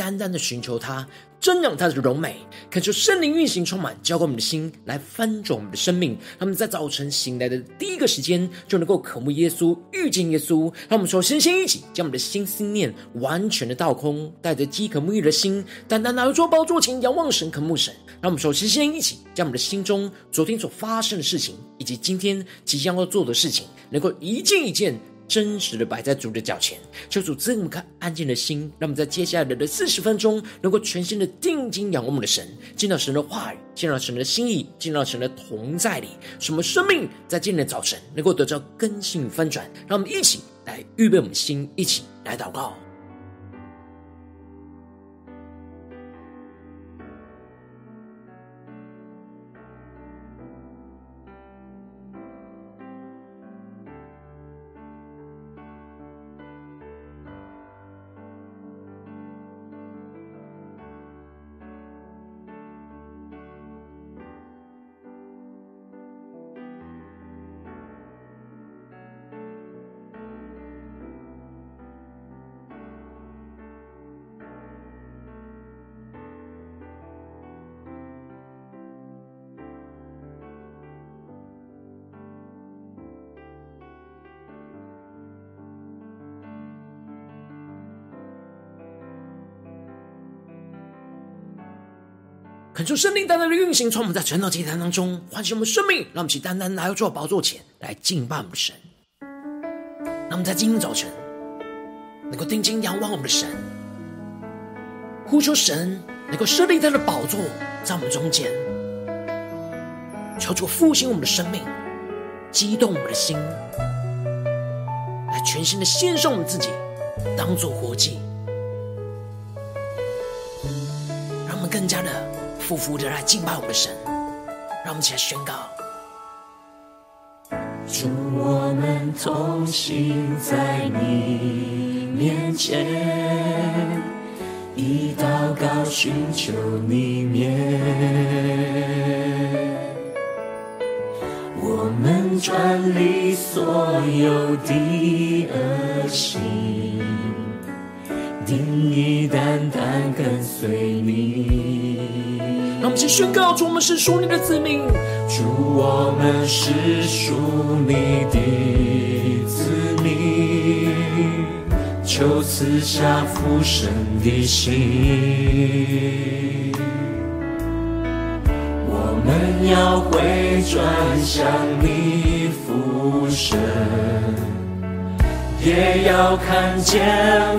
单单的寻求他。增长他的荣美，恳求圣灵运行充满，浇灌我们的心，来翻转我们的生命。他们在早晨醒来的第一个时间，就能够渴慕耶稣，遇见耶稣。让我们首先先一起将我们的心思念完全的倒空，带着饥渴沐浴的心，单单拿着宝座前仰望神，渴慕神。让我们首先先一起将我们的心中昨天所发生的事情，以及今天即将要做的事情，能够一件一件。真实的摆在主的脚前，求主赐我们颗安静的心，让我们在接下来的四十分钟，能够全心的定睛仰望我们的神，见到神的话语，见到神的心意，见到神的同在里，什么生命在今天的早晨能够得到更新翻转。让我们一起来预备我们的心，一起来祷告。恳求圣灵单单的运行，从我们在晨祷祭坛当中唤醒我们生命，让我们起单单来到主宝座前来敬拜我们的神。那么在今天早晨能够定睛仰望我们的神，呼求神能够设立他的宝座在我们中间，求主复兴我们的生命，激动我们的心，来全心的献上我们自己，当作活祭，俯伏的来敬拜我们的神，让我们起来宣告：主，我们同行在你面前，以祷告寻求你面，我们转离所有的恶行，定意单单跟随你。让我们先宣告：主，我们是属你的子民；主，我们是属你的子民。求赐下父神的心，我们要回转向你父神，也要看见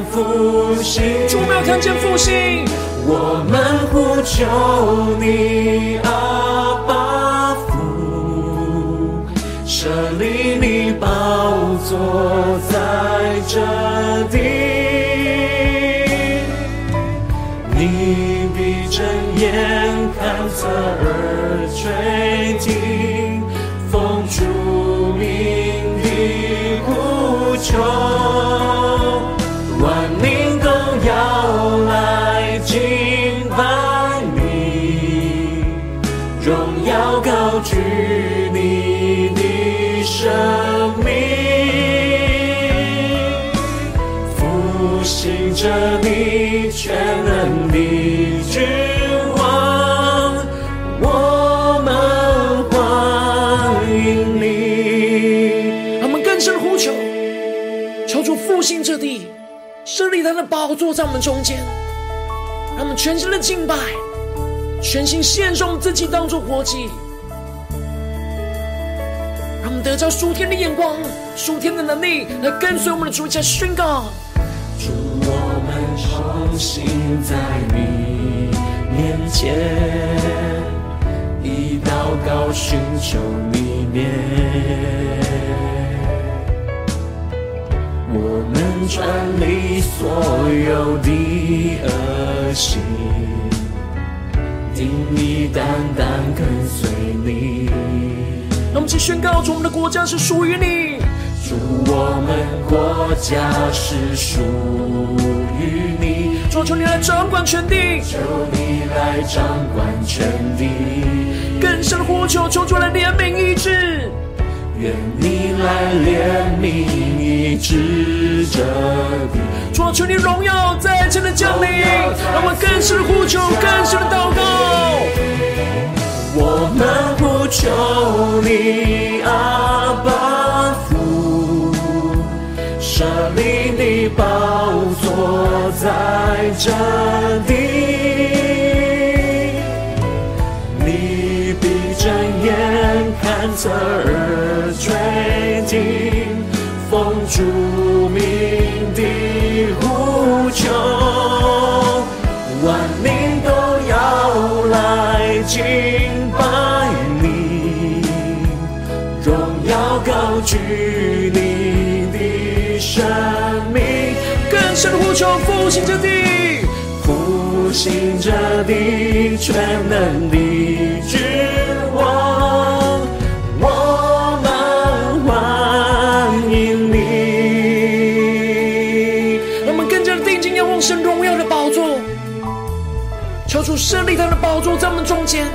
复兴。主，我们要看见复兴。我们呼求你，阿爸父，设立你宝座在这地，你闭着眼看侧耳垂听，奉主名的呼求。着你全能的君王，我们欢迎你。让我们更深的呼求，求主复兴这地，设立他的宝座在我们中间，让我们全心的敬拜，全心献上自己当作活祭。得着属天的眼光，属天的能力，来跟随我们的主，来宣告：心在你面。前，以祷告寻求你面，我们转离所有的恶行，定意单单跟随你。让我们一起宣告：我们的国家是属于你。主，我们国家是属于你。主，求你来掌管全地。求你来掌管全地。更深的呼求，求主来怜悯医治。愿你来怜悯医治这地。主，求你荣耀再次的降临，让我们更深的呼求，更深的祷告。我们呼求在这地。你闭着眼，看侧耳垂听，奉主神的呼求，复兴这地，复兴这地，全能的君王，我们欢迎你。让我们更加的定睛仰望神荣耀的宝座，求主设立他的宝座在我们中间，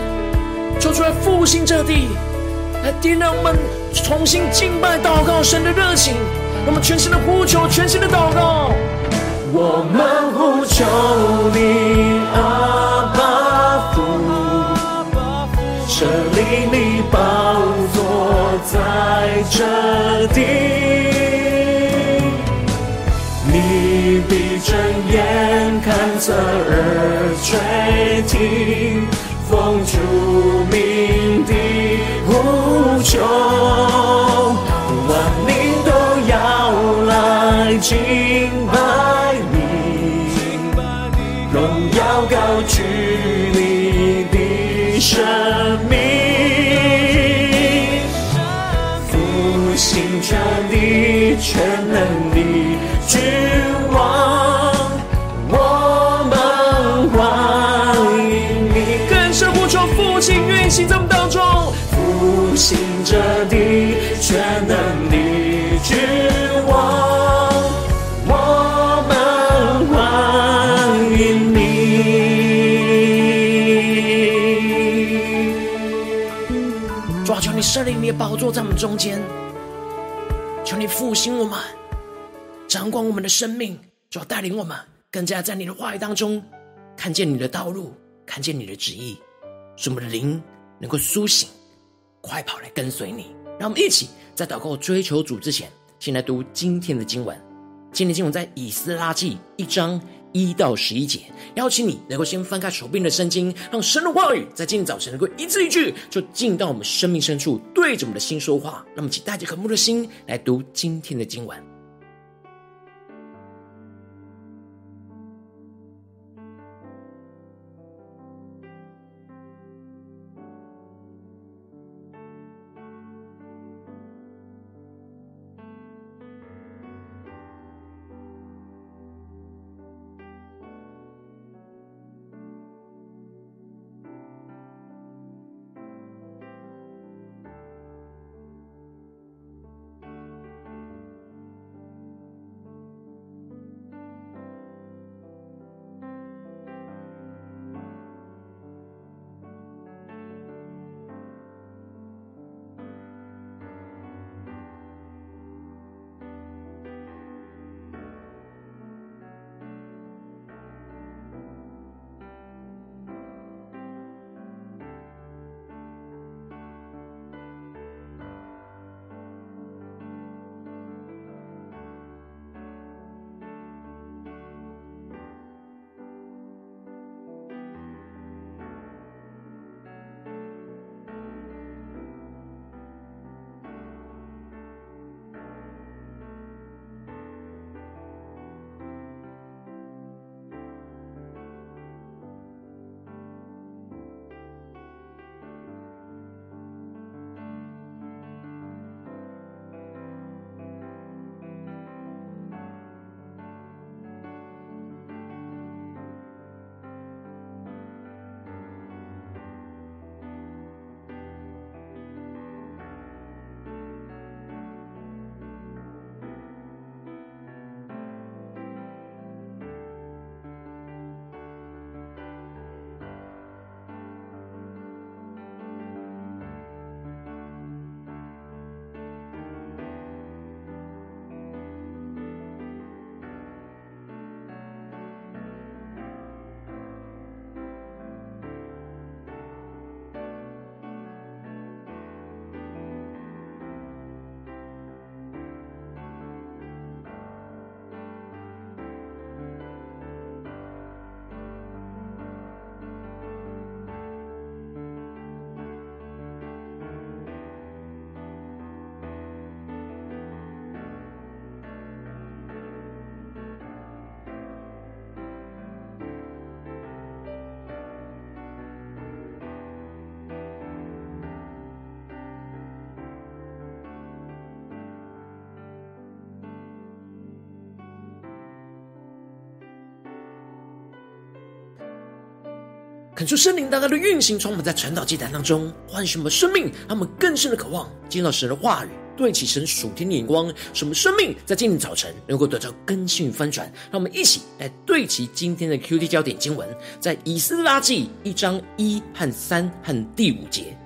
求出来复兴这地，来点燃我们重新敬拜祷告神的热情。让我们全新的呼求，全新的祷告。我们呼求你，阿爸父，设立你宝座在这地。你闭着眼，看侧耳垂听，奉主名的呼求，万民都要来敬生命，复兴全地，全能的君王，我们欢迎你。更深呼求，父亲运行在我们当中，复兴这地，全能主啊，求你设立你的宝座在我们中间，求你复兴我们，掌管我们的生命，主要带领我们更加在你的话语当中看见你的道路，看见你的旨意，使我们的灵能够苏醒，快跑来跟随你。让我们一起在祷告追求主之前，先来读今天的经文。今天经文在以斯拉记一章一到十一节。邀请你能够先翻开手边的圣经，让神的话语在今天早晨能够一字一句，就进到我们生命深处，对着我们的心说话。那么，请带着渴慕的心来读今天的经文。恳求圣灵大大的运行，充满在传道祭坛当中，唤醒我们生命，让我们更深的渴望见到神的话语，对齐神属天的眼光，使我们生命在今天早晨能够得到更新与翻转。让我们一起来对齐今天的 QD 焦点经文，在以斯拉记一章一和三和第五节。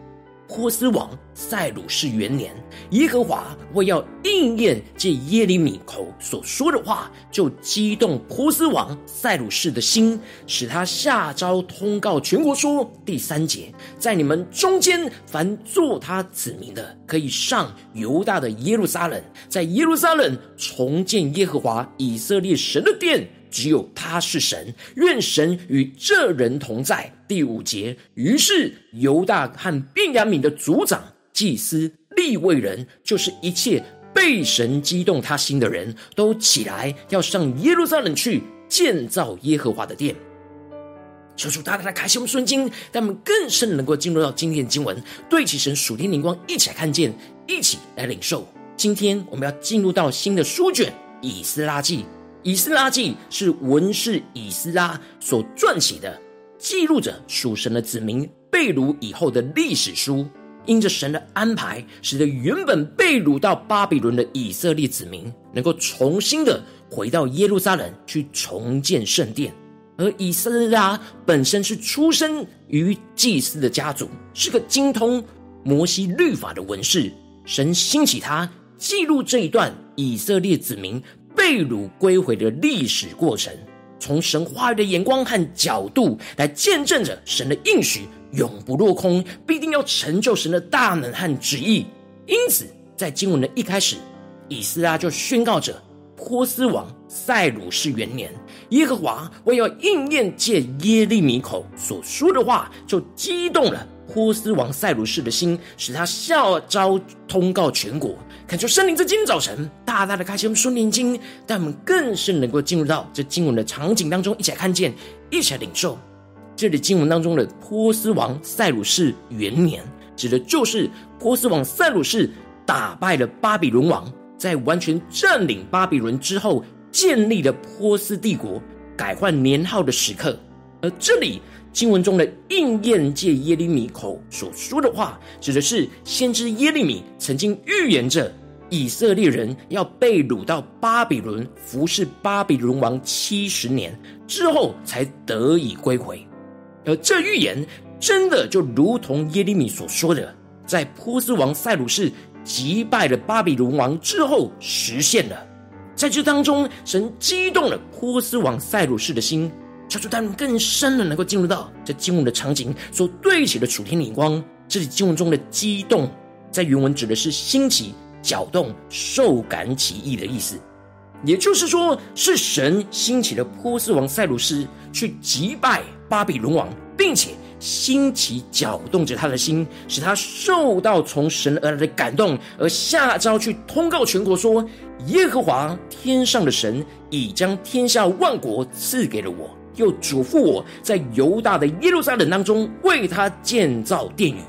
波斯王塞鲁士元年，耶和华为要应验借耶利米口所说的话，就激动波斯王塞鲁士的心，使他下诏通告全国说：第三节，在你们中间，凡作他子民的，可以上犹大的耶路撒冷，在耶路撒冷重建耶和华以色列神的殿。只有他是神，愿神与这人同在。第五节，于是犹大和便雅悯的族长、祭司、利未人，就是一切被神激动他心的人，都起来要上耶路撒冷去建造耶和华的殿。求主大大的开启我们顺经，让我们更深能够进入到今天的经文，对齐神属天灵光，一起来看见，一起来领受。今天我们要进入到新的书卷《以斯拉记》。以斯拉记是文士以斯拉所撰写的，记录着属神的子民被掳以后的历史书。因着神的安排，使得原本被掳到巴比伦的以色列子民，能够重新的回到耶路撒冷去重建圣殿。而以斯拉本身是出生于祭司的家族，是个精通摩西律法的文士。神兴起他，记录这一段以色列子民。被掳归回的历史过程，从神话语的眼光和角度来见证着神的应许永不落空，必定要成就神的大能和旨意。因此，在经文的一开始，以斯拉就宣告着：波斯王塞鲁士元年，耶和华为要应验借耶利米口所说的话，就激动了波斯王塞鲁士的心，使他下诏通告全国。恳求圣灵在今天早晨大大的开启我们属灵经，带我们更深能够进入到这经文的场景当中，一起来看见，一起来领受。这里经文当中的波斯王塞鲁士元年，指的就是波斯王塞鲁士打败了巴比伦王，在完全占领巴比伦之后，建立了波斯帝国，改换年号的时刻。而这里。经文中的应验借耶利米口所说的话，指的是先知耶利米曾经预言着以色列人要被掳到巴比伦服侍巴比伦王七十年之后才得以归回。而这预言真的就如同耶利米所说的，在波斯王塞鲁士击败了巴比伦王之后实现了。在这当中，神激动了波斯王塞鲁士的心。求主带领更深的，能够进入到这经文的场景所对齐的楚天灵光。这里经文中的激动，在原文指的是兴起、搅动、受感起意的意思。也就是说，是神兴起了波斯王塞鲁斯去击败巴比伦王，并且兴起搅动着他的心，使他受到从神而来的感动，而下诏去通告全国说：耶和华天上的神已将天下万国赐给了我。又嘱咐我在犹大的耶路撒冷当中为他建造殿宇，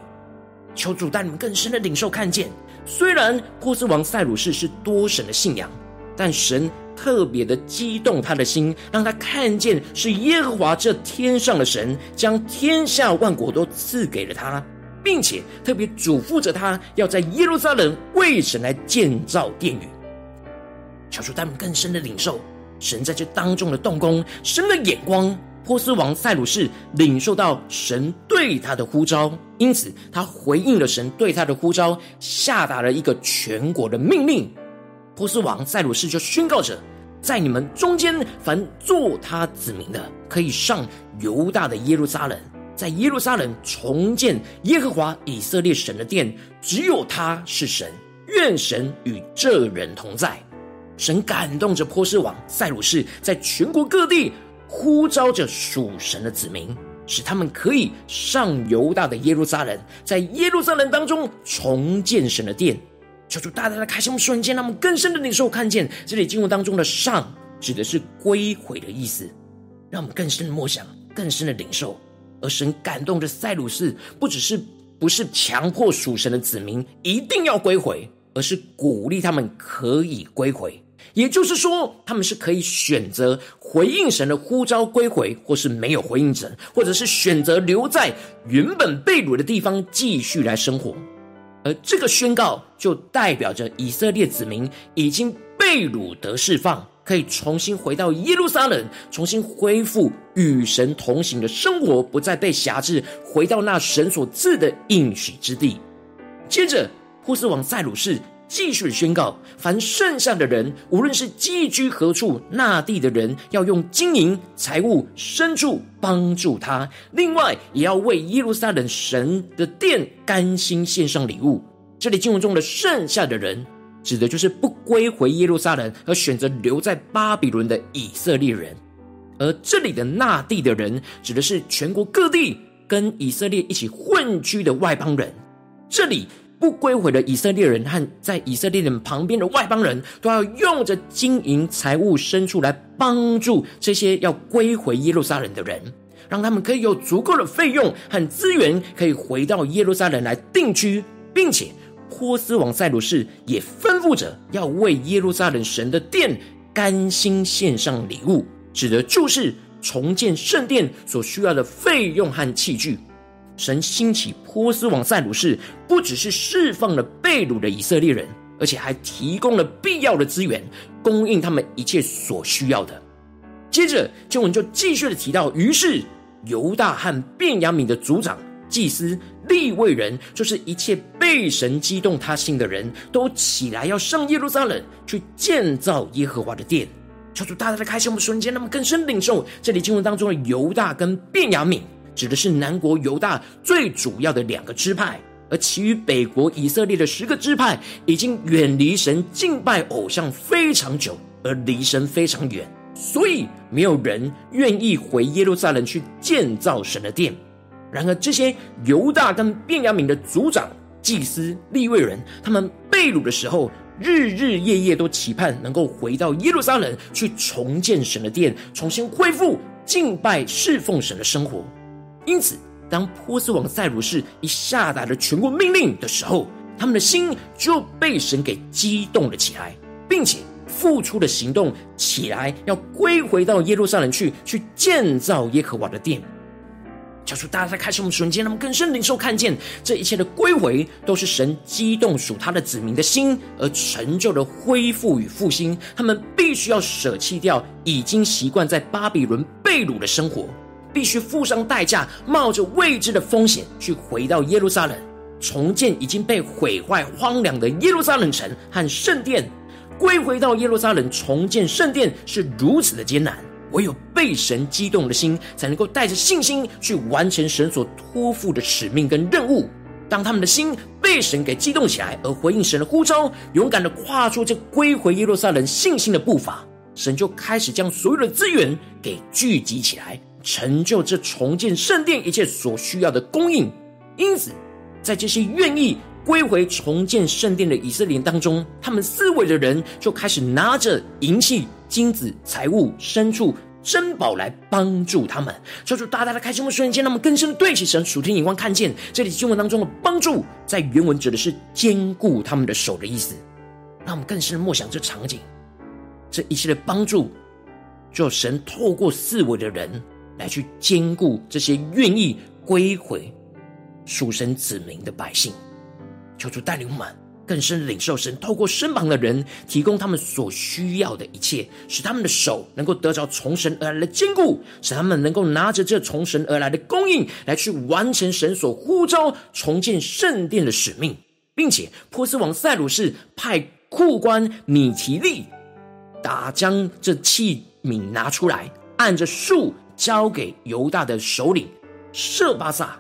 求主带你们更深的领受看见。虽然波斯王塞鲁士是多神的信仰，但神特别的激动他的心，让他看见是耶和华这天上的神将天下万国都赐给了他，并且特别嘱咐着他要在耶路撒冷为神来建造殿宇。求主带你们更深的领受。神在这当中的动工，神的眼光，波斯王塞鲁士领受到神对他的呼召，因此他回应了神对他的呼召，下达了一个全国的命令。波斯王塞鲁士就宣告着，在你们中间，凡作他子民的，可以上犹大的耶路撒冷，在耶路撒冷重建耶和华以色列神的殿，只有他是神，愿神与这人同在。神感动着波斯王塞鲁士，在全国各地呼召着属神的子民，使他们可以上犹大的耶路撒冷，在耶路撒冷当中重建神的殿。求主大大的开启我们瞬间，让我们更深的领受看见这里经文当中的“上”指的是归回的意思，让我们更深的默想，更深的领受。而神感动着塞鲁士，不只是不是强迫属神的子民一定要归回，而是鼓励他们可以归回。也就是说，他们是可以选择回应神的呼召归回，或是没有回应神，或者是选择留在原本被掳的地方继续来生活。而这个宣告就代表着以色列子民已经被掳得释放，可以重新回到耶路撒冷，重新恢复与神同行的生活，不再被辖制，回到那神所赐的应许之地。接着，波斯王塞鲁士。继续宣告，凡剩下的人，无论是寄居何处，那地的人要用金银财物、牲畜帮助他。另外，也要为耶路撒冷神的殿甘心献上礼物。这里经文中的剩下的人，指的就是不归回耶路撒冷而选择留在巴比伦的以色列人。而这里的那地的人，指的是全国各地跟以色列一起混居的外邦人。这里。不归回的以色列人和在以色列人旁边的外邦人，都要用着金银财物、牲畜来帮助这些要归回耶路撒冷的人，让他们可以有足够的费用和资源，可以回到耶路撒冷来定居，并且波斯王塞鲁士也吩咐着要为耶路撒冷神的殿甘心献上礼物，指的就是重建圣殿所需要的费用和器具。神兴起波斯王塞鲁士，不只是释放了被掳的以色列人，而且还提供了必要的资源，供应他们一切所需要的。接着经文就继续的提到，于是犹大和便雅悯的族长、祭司、立位人，就是一切被神激动他心的人，都起来要上耶路撒冷去建造耶和华的殿。求主大大的开启我们瞬间，那么更深领受这里经文当中的犹大跟便雅悯。指的是南国犹大最主要的两个支派，而其余北国以色列的十个支派已经远离神、敬拜偶像非常久，而离神非常远，所以没有人愿意回耶路撒冷去建造神的殿。然而，这些犹大跟便雅悯的族长、祭司、利未人，他们被掳的时候，日日夜夜都期盼能够回到耶路撒冷去重建神的殿，重新恢复敬拜侍奉神的生活。因此，当波斯王塞鲁士一下达了全国命令的时候，他们的心就被神给激动了起来，并且付出了行动起来，要归回到耶路撒冷去，去建造耶和华的殿。求主大家在开始我们瞬间，他们更深领受看见这一切的归回，都是神激动属他的子民的心，而成就的恢复与复兴。他们必须要舍弃掉已经习惯在巴比伦被掳的生活。必须付上代价，冒着未知的风险去回到耶路撒冷，重建已经被毁坏荒凉的耶路撒冷城和圣殿。归回到耶路撒冷重建圣殿是如此的艰难，唯有被神激动的心，才能够带着信心去完成神所托付的使命跟任务。当他们的心被神给激动起来，而回应神的呼召，勇敢的跨出这归回耶路撒冷信心的步伐，神就开始将所有的资源给聚集起来。成就这重建圣殿一切所需要的供应，因此，在这些愿意归回重建圣殿的以色列当中，他们四围的人就开始拿着银器、金子、财物、牲畜、珍宝来帮助他们。求主大大的开启我瞬间，让我们更深的对齐神属天眼光，看见这里经文当中的帮助，在原文指的是坚固他们的手的意思。让我们更深的默想这场景，这一切的帮助，就神透过四围的人。来去兼顾这些愿意归回属神子民的百姓，求主带领我们更深领受神透过身旁的人提供他们所需要的一切，使他们的手能够得着从神而来的坚固，使他们能够拿着这从神而来的供应来去完成神所呼召重建圣殿的使命，并且波斯王塞鲁士派库官米提利打将这器皿拿出来，按着数。交给犹大的首领设巴萨，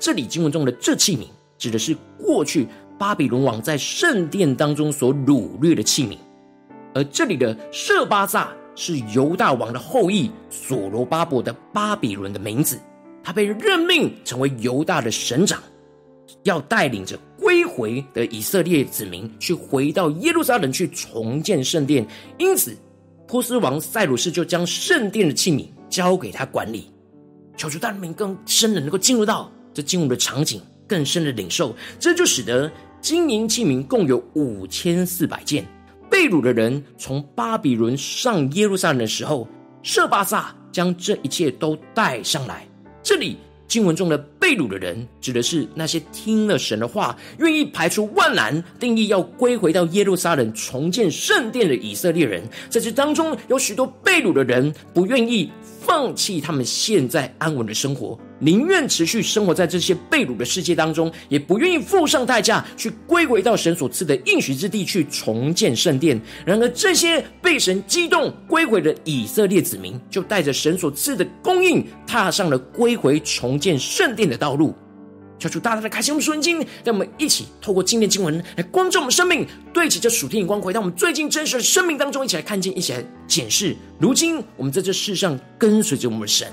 这里经文中的这器皿，指的是过去巴比伦王在圣殿当中所掳掠的器皿，而这里的设巴萨是犹大王的后裔所罗巴伯的巴比伦的名字，他被任命成为犹大的省长，要带领着归回的以色列子民去回到耶路撒冷去重建圣殿，因此波斯王塞鲁士就将圣殿的器皿。交给他管理，求主带领更深的能够进入到这进入的场景，更深的领受，这就使得金银器皿共有五千四百件，被掳的人从巴比伦上耶路撒冷的时候，设巴萨将这一切都带上来。这里。经文中的被掳的人，指的是那些听了神的话，愿意排除万难，定义要归回到耶路撒冷重建圣殿的以色列人。在这当中，有许多被掳的人不愿意放弃他们现在安稳的生活。宁愿持续生活在这些被掳的世界当中，也不愿意付上代价去归回到神所赐的应许之地去重建圣殿。然而，这些被神激动归回的以色列子民，就带着神所赐的供应，踏上了归回重建圣殿的道路。求主大大的开心我们属灵经，让我们一起透过今天经文来光照我们生命，对齐这属天眼光，回到我们最近真实的生命当中，一起来看见，一起来检视。如今我们在这世上跟随着我们的神。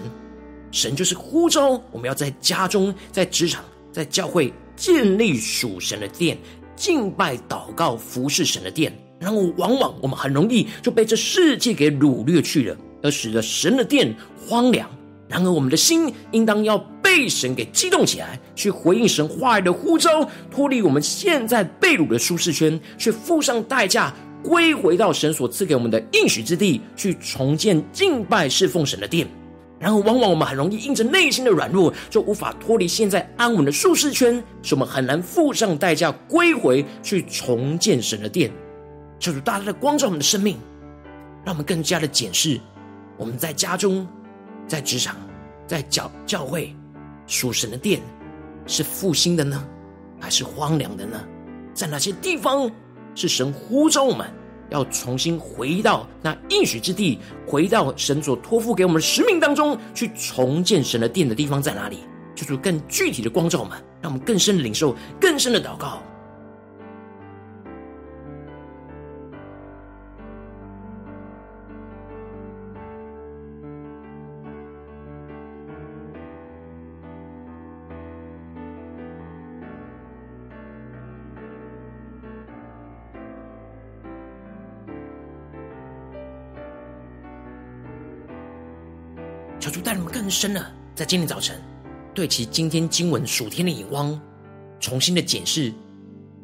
神就是呼召我们要在家中、在职场、在教会建立属神的殿，敬拜、祷告、服侍神的殿。然后，往往我们很容易就被这世界给掳掠去了，而使得神的殿荒凉。然而，我们的心应当要被神给激动起来，去回应神话语的呼召，脱离我们现在被掳的舒适圈，去付上代价，归回到神所赐给我们的应许之地，去重建敬拜侍奉神的殿。然后，往往我们很容易因着内心的软弱，就无法脱离现在安稳的舒适圈，使我们很难付上代价归回去重建神的殿。求主大大的光照我们的生命，让我们更加的检视我们在家中、在职场、在教教会属神的殿是复兴的呢，还是荒凉的呢？在哪些地方是神呼召我们？要重新回到那应许之地，回到神所托付给我们的使命当中，去重建神的殿的地方在哪里？就是更具体的光照我们，让我们更深的领受，更深的祷告。深的，在今天早晨，对其今天经文属天的眼光，重新的检视，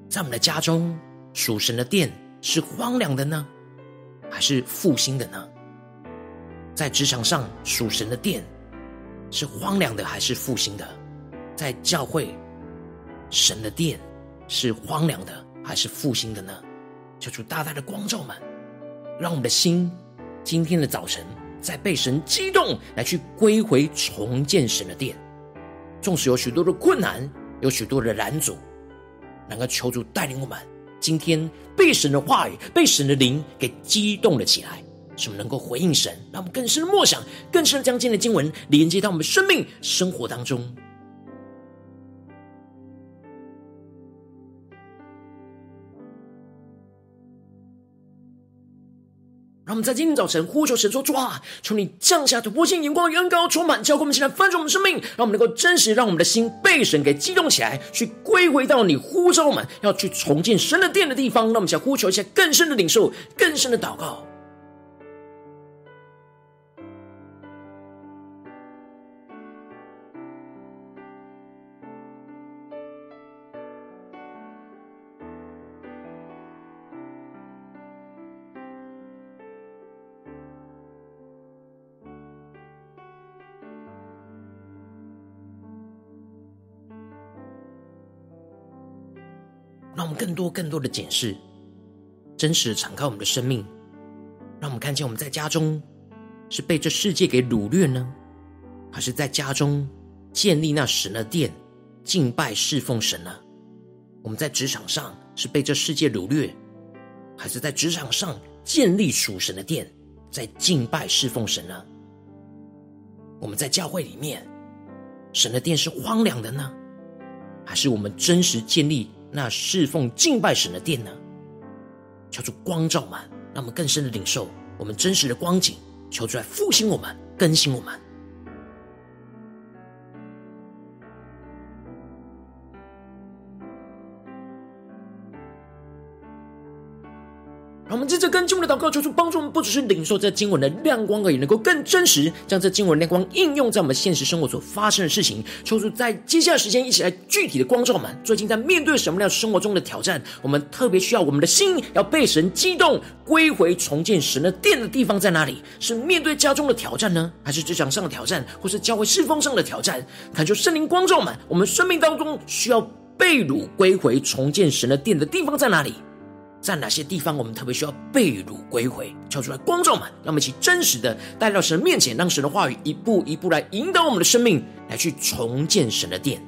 在我们的家中属神的殿是荒凉的呢，还是复兴的呢？在职场上属神的殿是荒凉的，还是复兴的？在教会神的殿是荒凉的，还是复兴的呢？求主大大的光照们，让我们的心今天的早晨。在被神激动来去归回重建神的殿，纵使有许多的困难，有许多的拦阻，能够求主带领我们，今天被神的话语、被神的灵给激动了起来，使我们能够回应神，让我们更深的默想，更深的将今天的经文连接到我们生命生活当中。我们在今天早晨呼求神说：“主啊，求你降下突破性眼光与恩膏，充满浇灌我们，现在翻转我们生命，让我们能够真实，让我们的心被神给激动起来，去归回到你呼召我们要去重建神的殿的地方。让我们想呼求一下更深的领受，更深的祷告。”更多、更多的检视，真实的敞开我们的生命，让我们看见我们在家中是被这世界给掳掠呢，还是在家中建立那神的殿，敬拜侍奉神呢？我们在职场上是被这世界掳掠，还是在职场上建立属神的殿，在敬拜侍奉神呢？我们在教会里面，神的殿是荒凉的呢，还是我们真实建立？那侍奉敬拜神的殿呢？求主光照满，让我们更深的领受我们真实的光景，求主来复兴我们，更新我们。我们接着着更进一步的祷告，求主帮助我们，不只是领受这经文的亮光而已，能够更真实将这经文的亮光应用在我们现实生活所发生的事情。求主在接下来时间一起来具体的光照我们。最近在面对什么样生活中的挑战，我们特别需要我们的心要被神激动，归回重建神的殿的地方在哪里？是面对家中的挑战呢，还是职场上的挑战，或是教会侍奉上的挑战？恳求圣灵光照我们，我们生命当中需要被掳归回重建神的殿的地方在哪里？在哪些地方，我们特别需要被掳归回？求出来光照们，让我们一起真实的带到神面前，让神的话语一步一步来引导我们的生命，来去重建神的殿。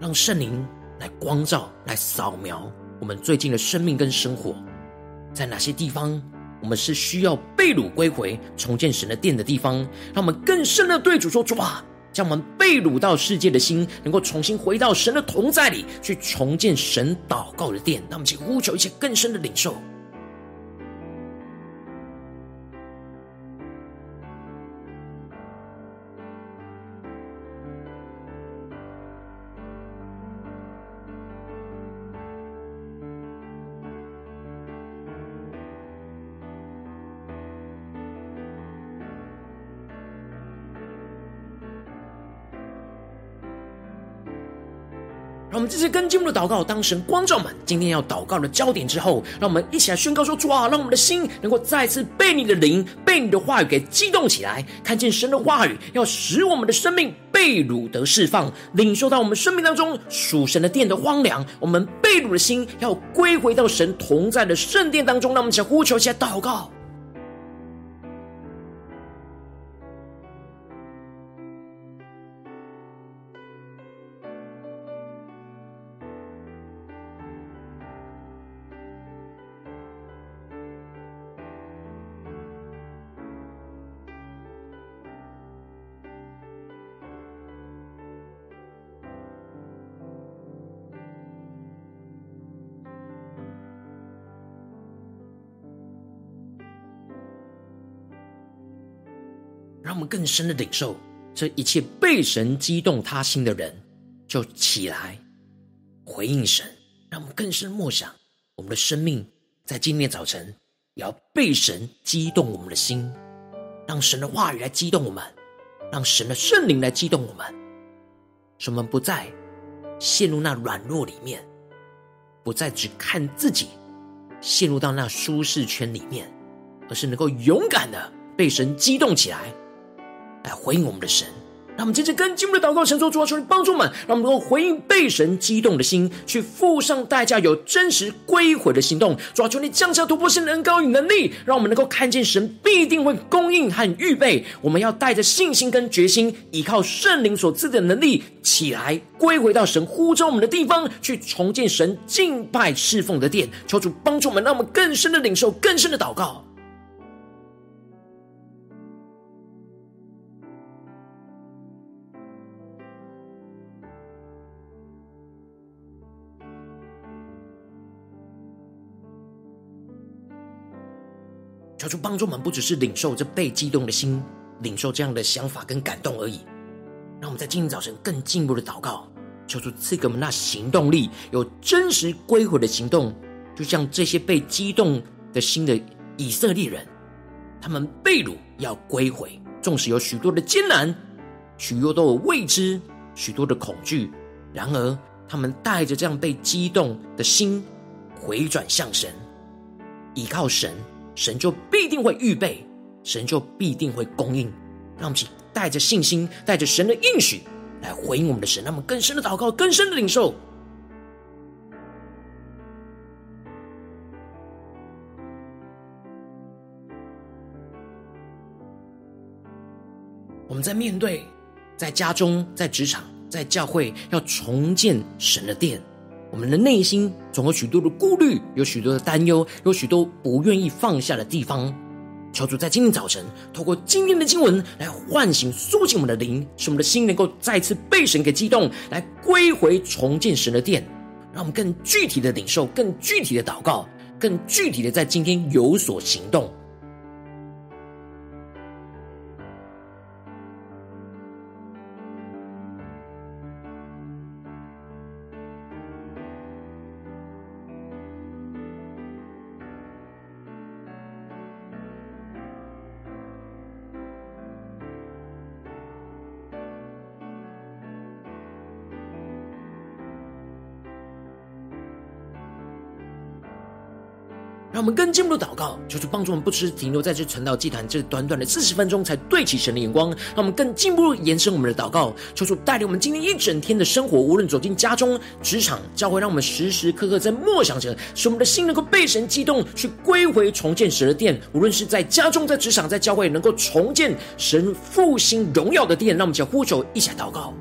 让圣灵来光照，来扫描。我们最近的生命跟生活，在哪些地方，我们是需要被掳归回、重建神的殿的地方？让我们更深的对主说：“主啊，将我们被掳到世界的心，能够重新回到神的同在里，去重建神祷告的殿。”让我们去呼求一些更深的领受。这次跟进我们的祷告，当神光照们今天要祷告的焦点之后，让我们一起来宣告说：主啊，让我们的心能够再次被你的灵、被你的话语给激动起来，看见神的话语要使我们的生命被掳得释放，领受到我们生命当中属神的殿的荒凉。我们被掳的心要归回到神同在的圣殿当中，让我们一起来呼求，起来祷告。让我们更深的领受这一切被神激动他心的人，就起来回应神。让我们更深默想，我们的生命在今天早晨也要被神激动我们的心，让神的话语来激动我们，让神的圣灵来激动我们，使我们不再陷入那软弱里面，不再只看自己，陷入到那舒适圈里面，而是能够勇敢的被神激动起来。来回应我们的神，让我们接着跟进我们的祷告，神说：主啊，求你帮助我们，让我们能够回应被神激动的心，去付上代价，有真实归回的行动。主啊，求你降下突破性的恩膏与能力，让我们能够看见神必定会供应和预备。我们要带着信心跟决心，依靠圣灵所赐的能力，起来归回到神呼召我们的地方，去重建神敬拜侍奉的殿。求主帮助我们，让我们更深的领受，更深的祷告。求主帮助我们，不只是领受这被激动的心，领受这样的想法跟感动而已。让我们在今天早晨更进一步的祷告，求主赐给我们那行动力，有真实归回的行动。就像这些被激动的心的以色列人，他们被掳要归回，纵使有许多的艰难，许多都有未知，许多的恐惧，然而他们带着这样被激动的心，回转向神，依靠神。神就必定会预备，神就必定会供应。让我们请带着信心，带着神的应许来回应我们的神。让我们更深的祷告，更深的领受。我们在面对在家中、在职场、在教会，要重建神的殿。我们的内心总有许多的顾虑，有许多的担忧，有许多不愿意放下的地方。求主在今天早晨，透过今天的经文来唤醒、苏醒我们的灵，使我们的心能够再次被神给激动，来归回重建神的殿。让我们更具体的领受，更具体的祷告，更具体的在今天有所行动。让我们更进一步的祷告，求主帮助我们，不只是停留在这晨祷祭坛这短短的四十分钟，才对齐神的眼光。让我们更进一步延伸我们的祷告，求主带领我们今天一整天的生活，无论走进家中、职场、教会，让我们时时刻刻在默想着，使我们的心能够被神激动，去归回重建神的殿。无论是在家中、在职场、在教会，能够重建神复兴荣耀的殿。让我们一起呼求，一起来祷告。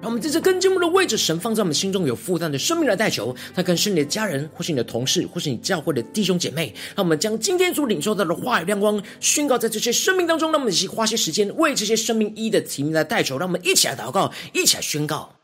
让我们在这更进一步的位置，神放在我们心中有负担的生命来代求。他可能是你的家人，或是你的同事，或是你教会的弟兄姐妹。让我们将今天所领受到的话语亮光宣告在这些生命当中。让我们一起花些时间为这些生命一一的提名来代求。让我们一起来祷告，一起来宣告。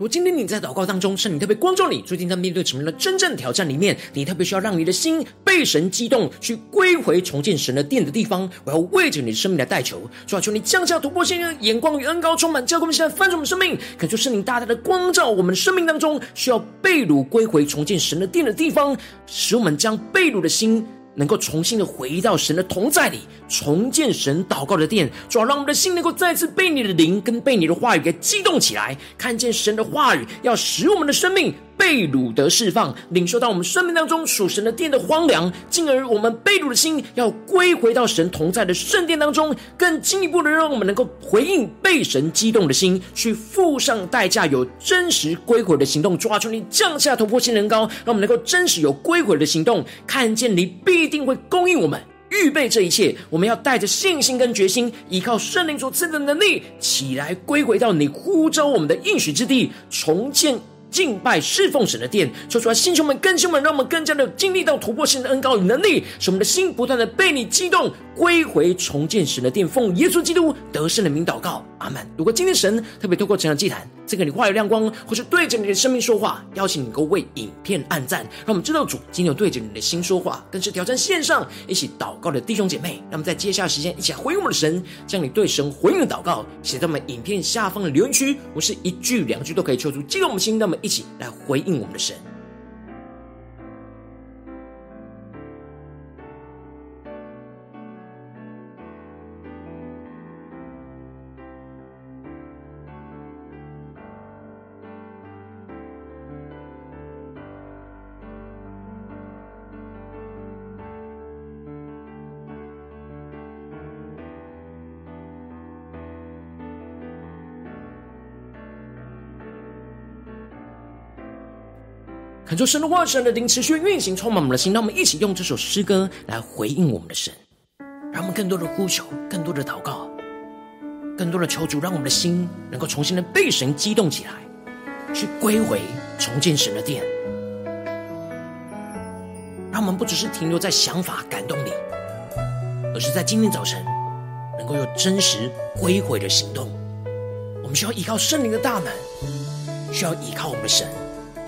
如今天你在祷告当中，圣灵特别光照你，最近在面对什么样的真正挑战里面，你特别需要让你的心被神激动，去归回重建神的殿的地方。我要为着你的生命来代求，主啊，求你降下突破性的眼光与恩膏，充满教会，我们现在翻转我们生命，恳求圣灵大大的光照我们生命当中需要被掳归回重建神的殿的地方，使我们将被掳的心。能够重新的回到神的同在里，重建神祷告的殿，主要让我们的心能够再次被你的灵跟被你的话语给激动起来，看见神的话语要使我们的生命。被掳得释放，领受到我们生命当中属神的殿的荒凉，进而我们被掳的心要归回到神同在的圣殿当中，更进一步的让我们能够回应被神激动的心，去付上代价，有真实归回的行动。抓住你降下突破性人高，让我们能够真实有归回的行动，看见你必定会供应我们，预备这一切。我们要带着信心跟决心，依靠圣灵所赐的能力，起来归回到你呼召我们的应许之地，重建。敬拜侍奉神的殿，说出来，星球们、更新们，让我们更加的经历到突破性的恩高与能力，使我们的心不断的被你激动，归回重建神的殿，奉耶稣基督得胜的名祷告，阿门。如果今天神特别透过晨祷祭坛，这个你话语亮光，或是对着你的生命说话，邀请你够为影片按赞，让我们知道主今天有对着你的心说话，更是挑战线上一起祷告的弟兄姐妹，那么在接下来时间一起来回应我们的神，将你对神回应的祷告写在我们影片下方的留言区，不是一句两句都可以求主激动我们心，那么一起来回应我们的神。恳求神的话、神的灵持续运行，充满我们的心。让我们一起用这首诗歌来回应我们的神，让我们更多的呼求，更多的祷告，更多的求主，让我们的心能够重新的被神激动起来，去归回重建神的殿。让我们不只是停留在想法感动里，而是在今天早晨能够有真实归回的行动。我们需要依靠圣灵的大门，需要依靠我们的神，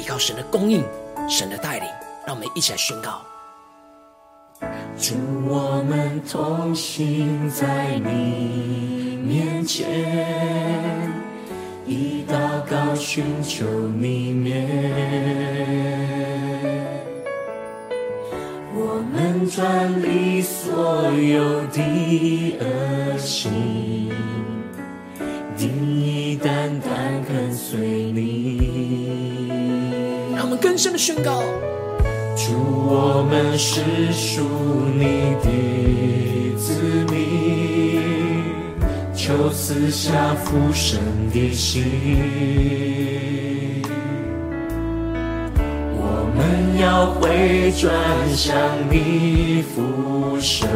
依靠神的供应、神的带领。让我们一起来宣告：主，我们同行在你面前，以祷告寻求你面。我们转离所有的恶行，更深的宣告：主，我们是属你的子民，求赐下福神的心。我们要回转向你父神，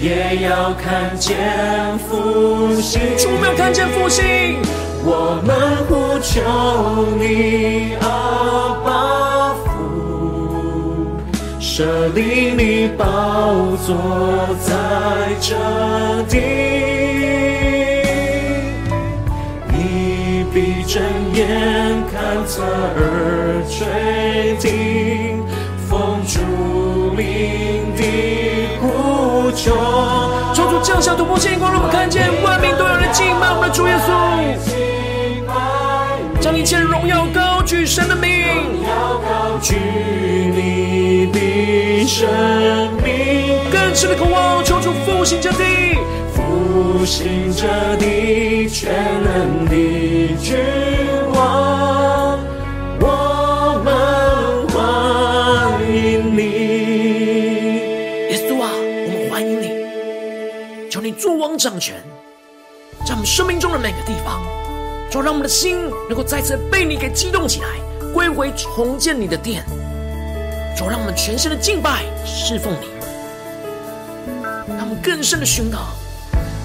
也要看见复兴。主，我们要看见复兴。我们呼求你，阿爸父，舍利你宝座在这地。你闭睁眼看侧耳垂听，奉主名的呼求。求主降下突破性光，让我们看见万民都有人敬拜我们的主耶稣，将一切荣耀高举神的名，荣耀高举你的生命，更深的渴望，求主复兴这地。复兴着的全能的君你作王掌权，在我们生命中的每个地方，就让我们的心能够再次被你给激动起来，归回重建你的殿，就让我们全身的敬拜侍奉你，让我们更深的宣告。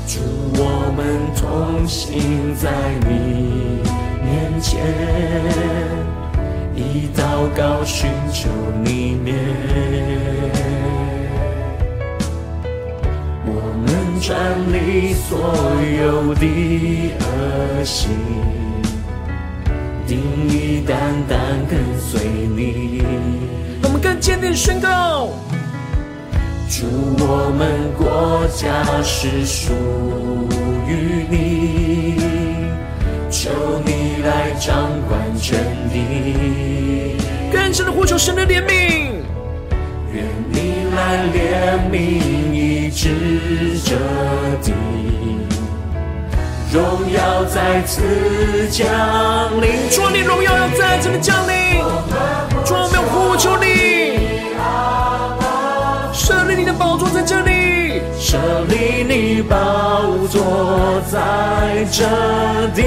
主，我们同行在你面前，以祷告寻求你面。我们转离所有的恶行，定意单单跟随你。我们更坚定宣告。主，我们国家是属于你，求你来掌管全地。更深的呼求神的怜悯，愿你来怜悯医治这地，荣耀再次降临。主，你荣耀要再次的降临。主，我们呼求你。设立你的宝座在这里，设立你宝座在这地，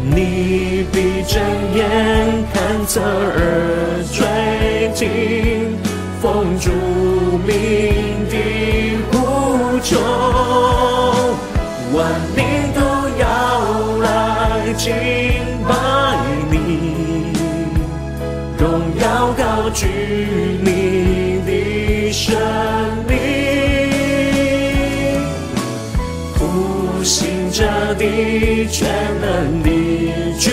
你必睁眼看侧耳垂听，奉主名的呼求，万民都要来敬拜你。荣耀高举你的生命，复兴着地全能的君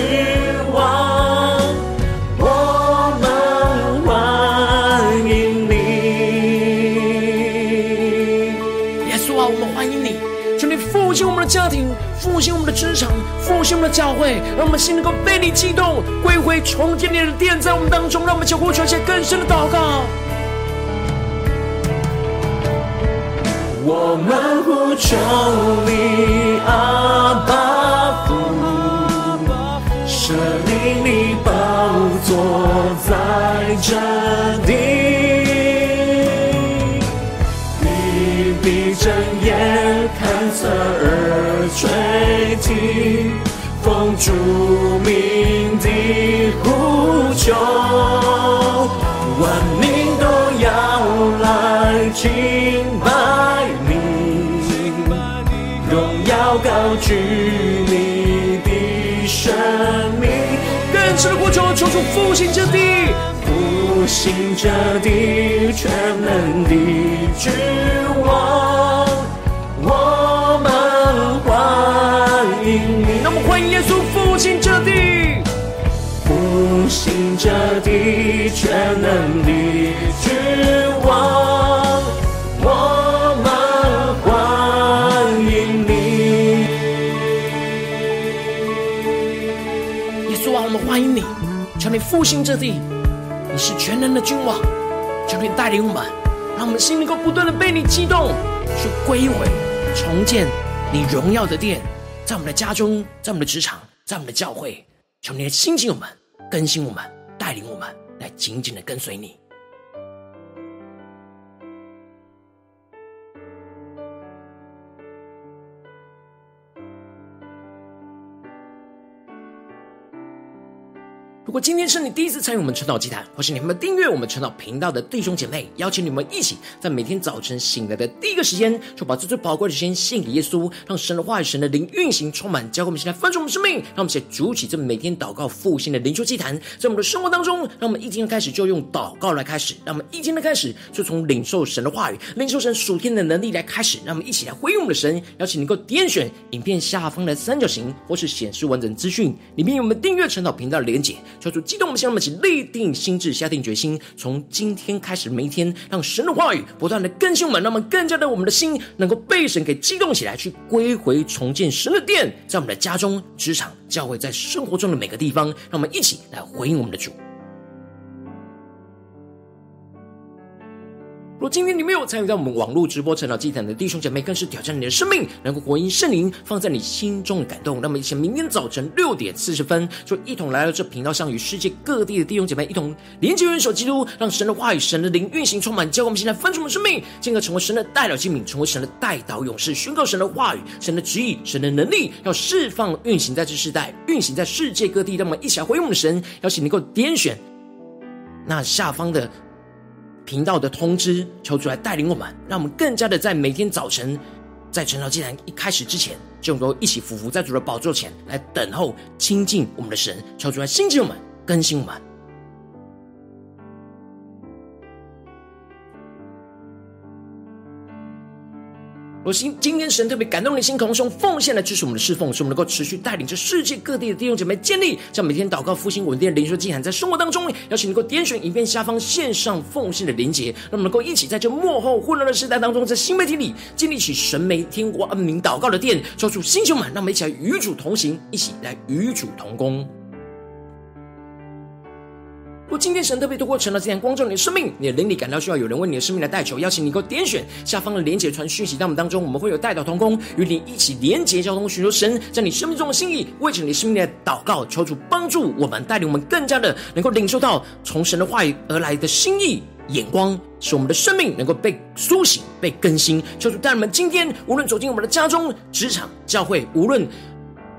复兴我们的教会，让我们心能够被你激动，归回重建你的殿在我们当中，让我们求呼求一些更深的祷告。我们呼求你，阿爸父，设立你宝座在这地，你必睁眼侧耳垂听，奉主名的呼求，万民都要来敬拜你，荣耀高举你的生命。更深的呼求，求主复兴这地，复兴这地，全能的君王，这地，全能的君王，我们欢迎你。耶稣啊，我们欢迎你，求你复兴这地。你是全能的君王，求你带领我们，让我们心能够不断的被你激动，去归回、重建你荣耀的殿，在我们的家中，在我们的职场，在我们的教会，求你来兴起我们，更新我们，带领我们，来紧紧的跟随你。如果今天是你第一次参与我们晨祷祭坛，或是你们订阅我们晨祷频道的弟兄姐妹，邀请你们一起在每天早晨醒来的第一个时间，就把这最宝贵的时间献给耶稣，让神的话语、神的灵运行充满，教会我们现在分盛我们生命，让我们一起主起这每天祷告复兴的灵修祭坛，在我们的生活当中，让我们一天开始就用祷告来开始，让我们一天的开始就从领受神的话语、领受神属天的能力来开始，让我们一起来回应我们的神。邀请你能够点选影片下方的三角形，或是显示完整资讯里面有我们订阅晨祷频道的连结。求主激动我们，向我们一起立定心智，下定决心，从今天开始每一天，让神的话语不断的更新我们，让我们更加的我们的心能够被神给激动起来，去归回重建神的殿，在我们的家中、职场、教会，在生活中的每个地方，让我们一起来回应我们的主。若今天你没有参与到我们网络直播成长祭坛的弟兄姐妹，更是挑战你的生命，能够回应圣灵放在你心中的感动。那么，一起明天早晨六点四十分，就一同来到这频道上，与世界各地的弟兄姐妹一同连接、元首基督，让神的话语、神的灵运行充满，教我们现在分出我们生命，进而成为神的代表器皿，成为神的代祷勇士，宣告神的话语、神的旨意、神的能力，要释放运行在这世代，运行在世界各地。让我们一起来回应我们的神，邀请你能够点选那下方的。频道的通知，求主来带领我们，让我们更加的在每天早晨，在晨祷祭坛一开始之前，就能够一起俯伏在主的宝座前来等候亲近我们的神，求主来兴起我们，更新我们。我心今天神特别感动的心，可能是用奉献来支持我们的侍奉，使我们能够持续带领着世界各地的弟兄姐妹建立，像每天祷告复兴稳定的灵修祭坛，在生活当中，邀请能够点选影片下方线上奉献的连结，让我们能够一起在这幕后混乱的时代当中，在新媒体里建立起神每天国恩名祷告的殿，抽出星球们，让我们一起来与主同行，一起来与主同工。如果今天神特别透过晨祷祭坛光照你的生命，你的灵里感到需要有人为你的生命来代求，邀请你能够点选下方的连结传讯息到我们当中，我们会有代祷同工与你一起连结交通，寻求神在你生命中的心意，为着你生命的祷告，求主帮助我们带领我们更加的能够领受到从神的话语而来的心意眼光，使我们的生命能够被苏醒、被更新。求主带领们今天无论走进我们的家中、职场、教会，无论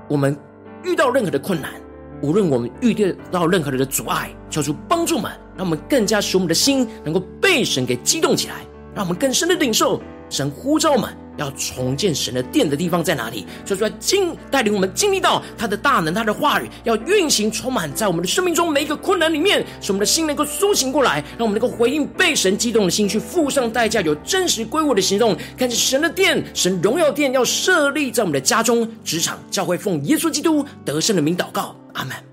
我们遇到任何的困难。无论我们遇到任何人的阻碍，求主帮助们，让我们更加使我们的心能够被神给激动起来，让我们更深的领受神呼召我们要重建神的殿的地方在哪里。求主来经带领我们经历到他的大能，他的话语要运行充满在我们的生命中每一个困难里面，使我们的心能够苏醒过来，让我们能够回应被神激动的心，去付上代价，有真实归我的行动，看见神的殿，神荣耀殿要设立在我们的家中、职场、教会，奉耶稣基督得胜的名祷告。阿门。